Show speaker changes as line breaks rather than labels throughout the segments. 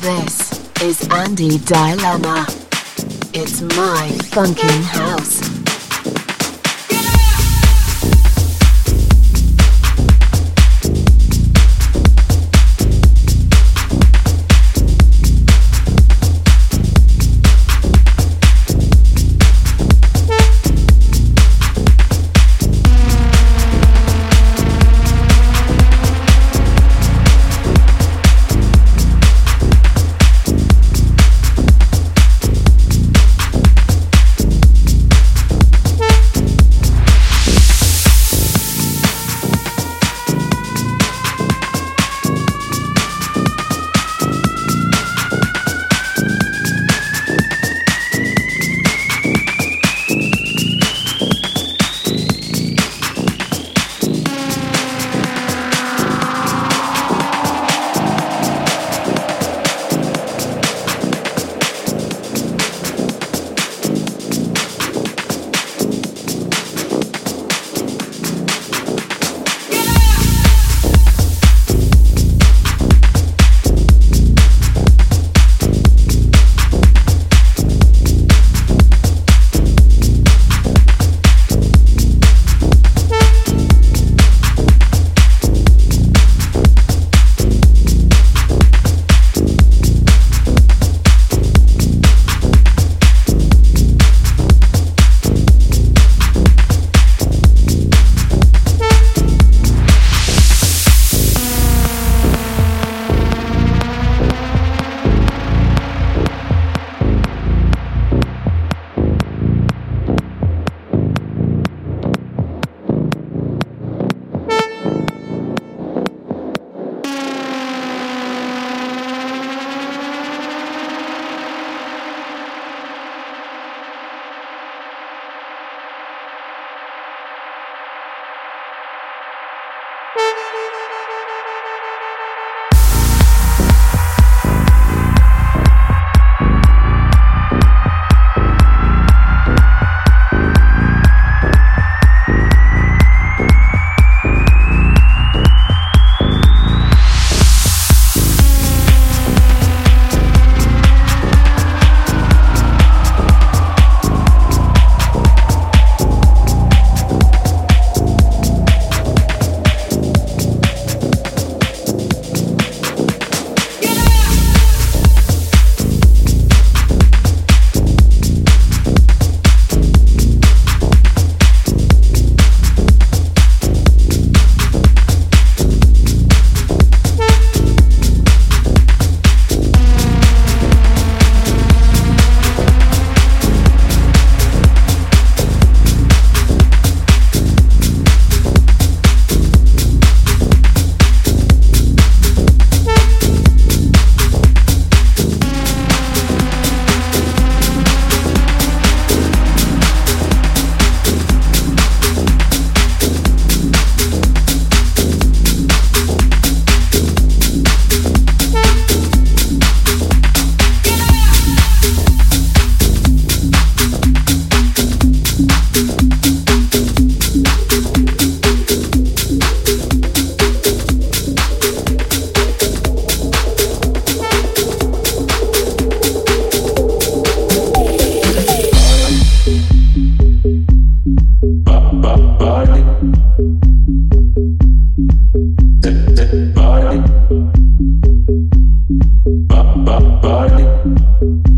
This is Andy Dilemma. It's my funkin' house. darling.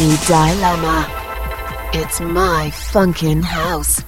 Andy Dilemma. It's my funkin' house.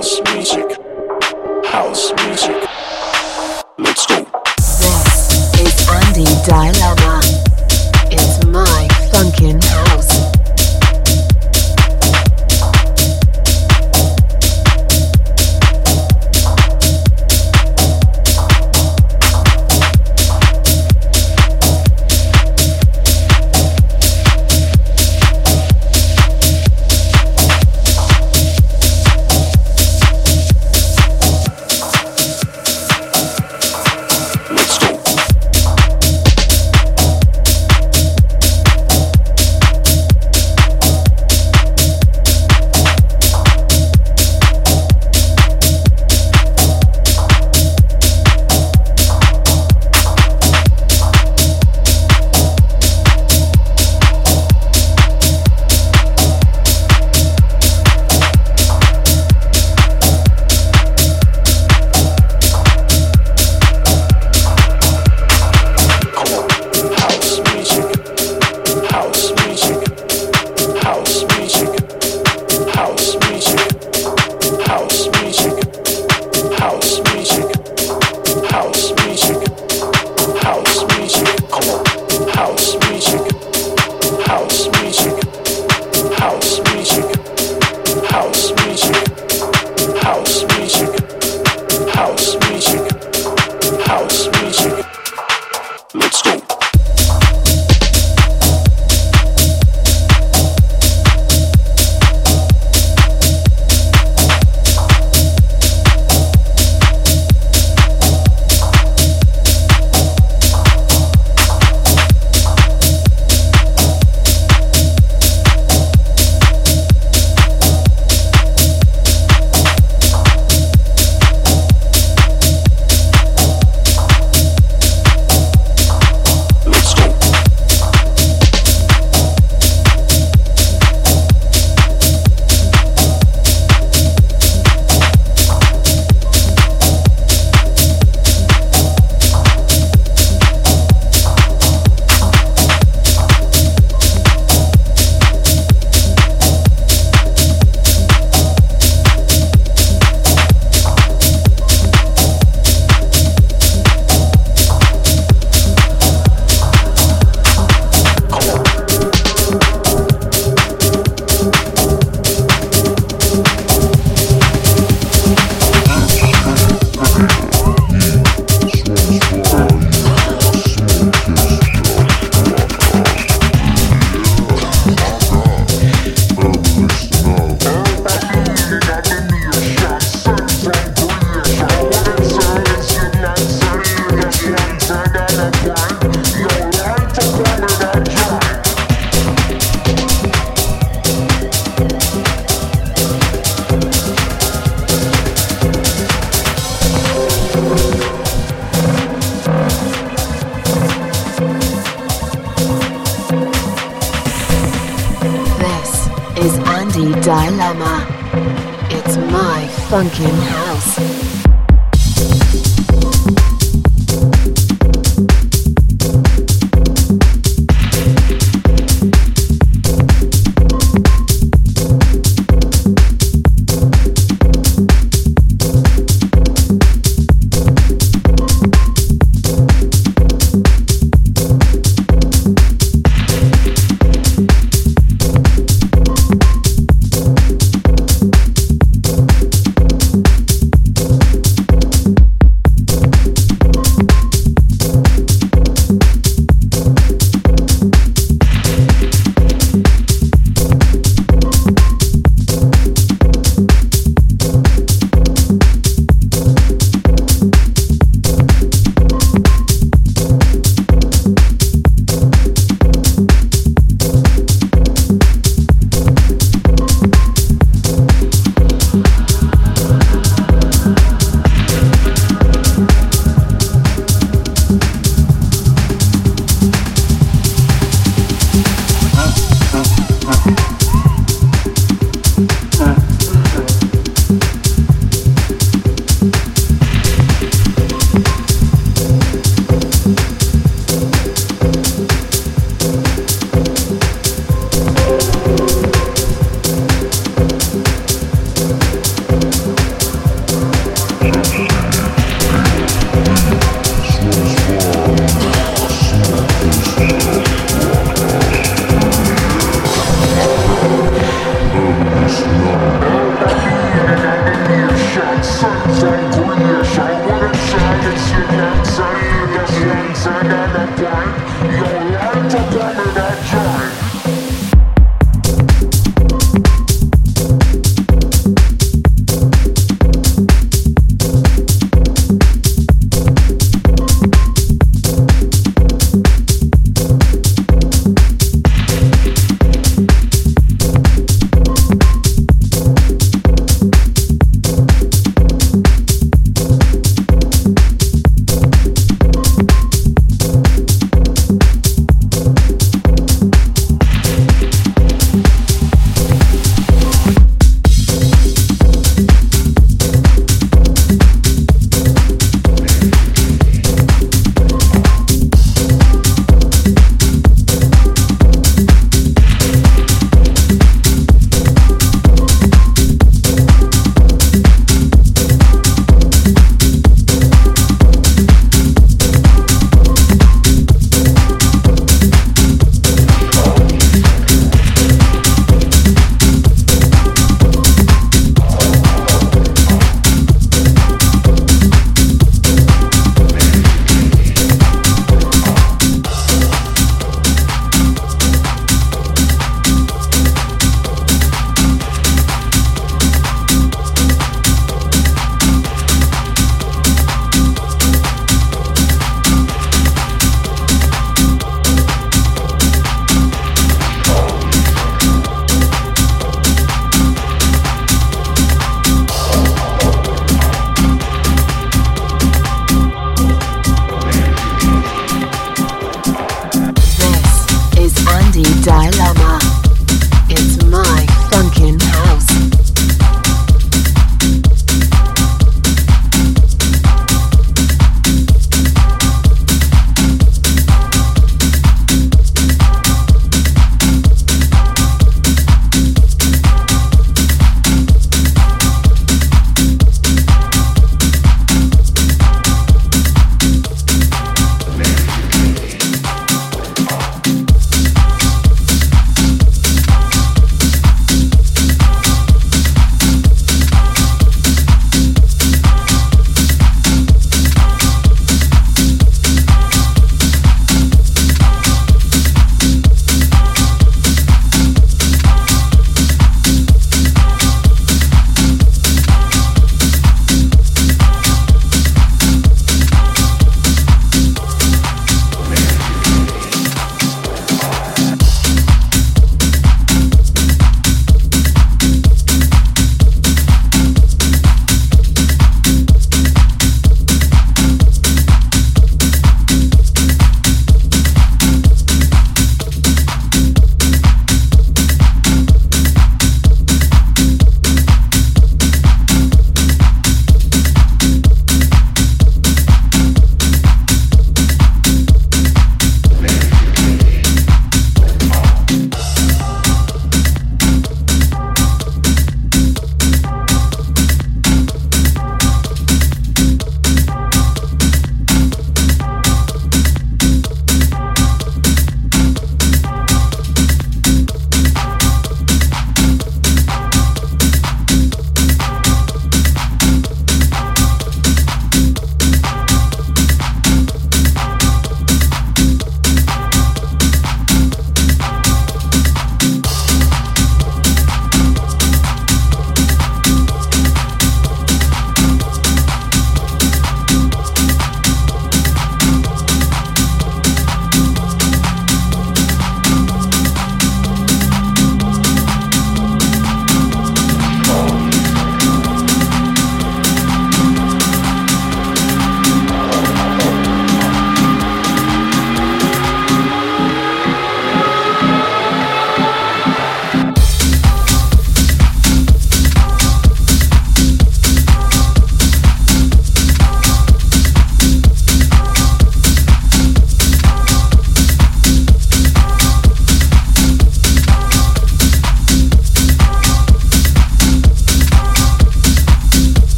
House
music. House
music. Let's go. This is Andy Dialogue.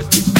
Tell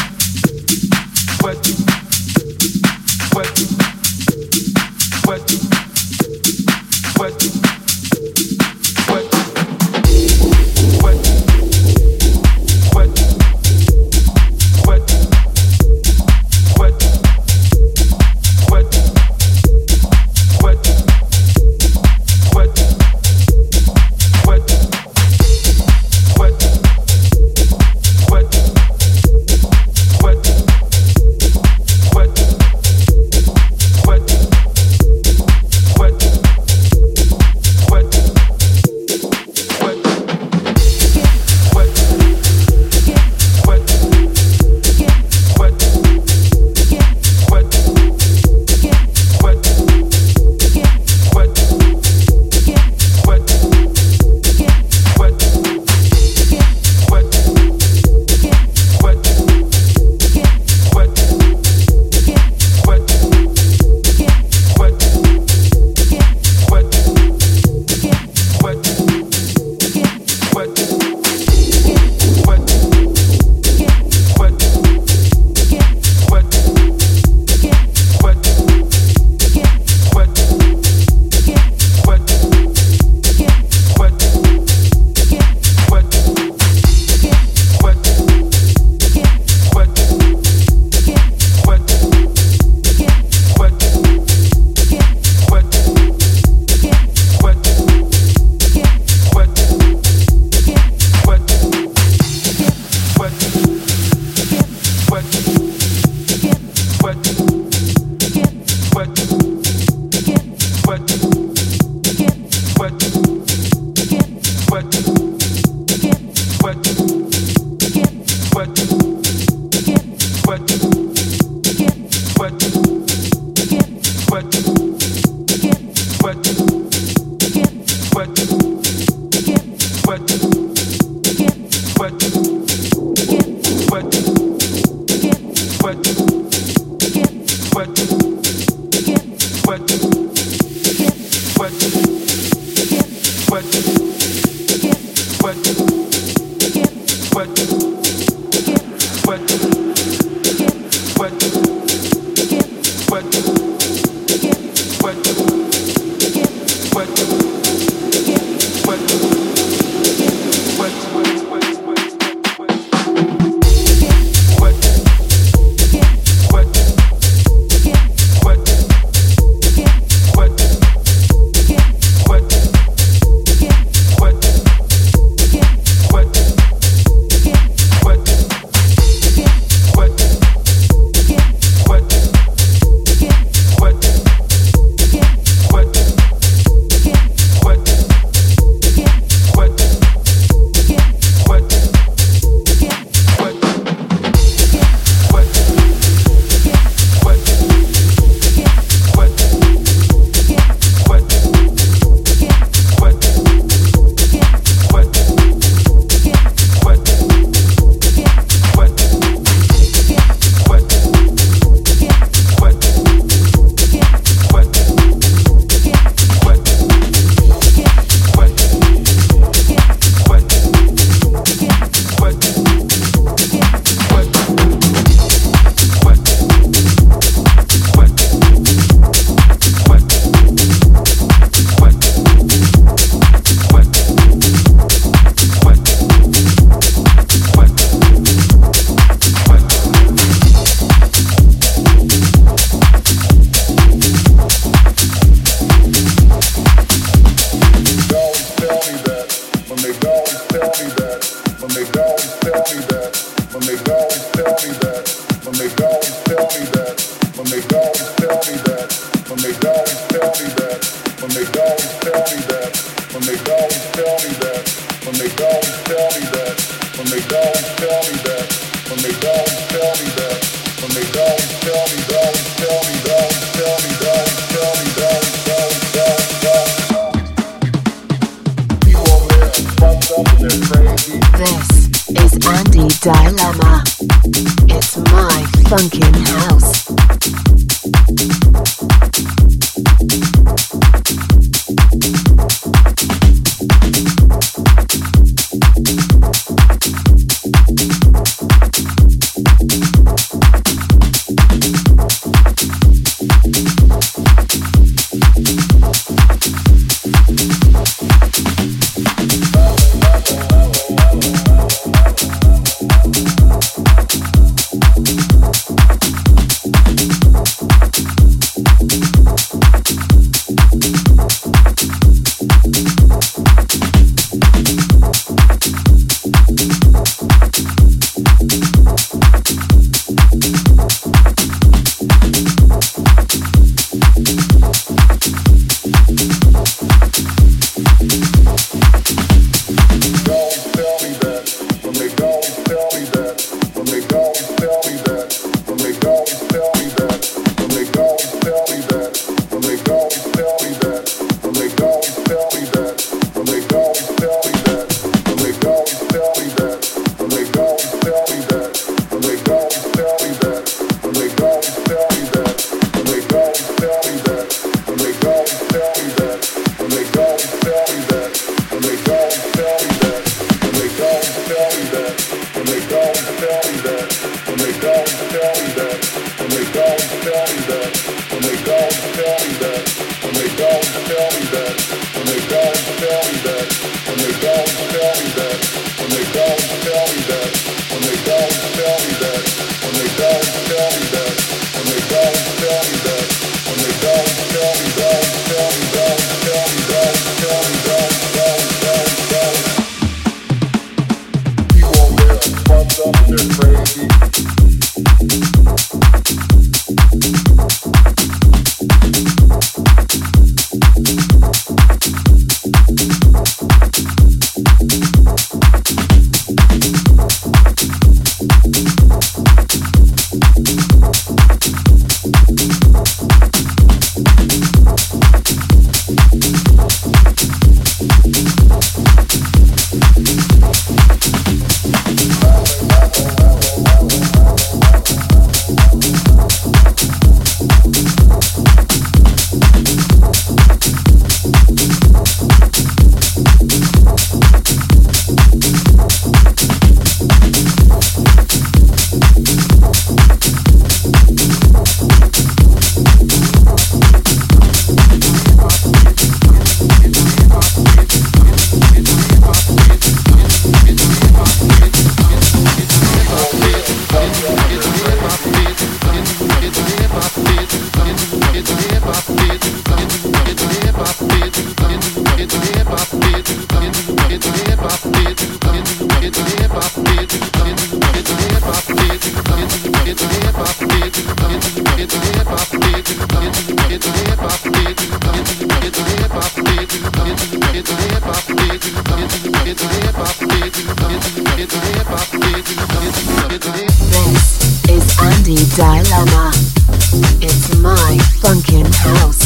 funkin' house.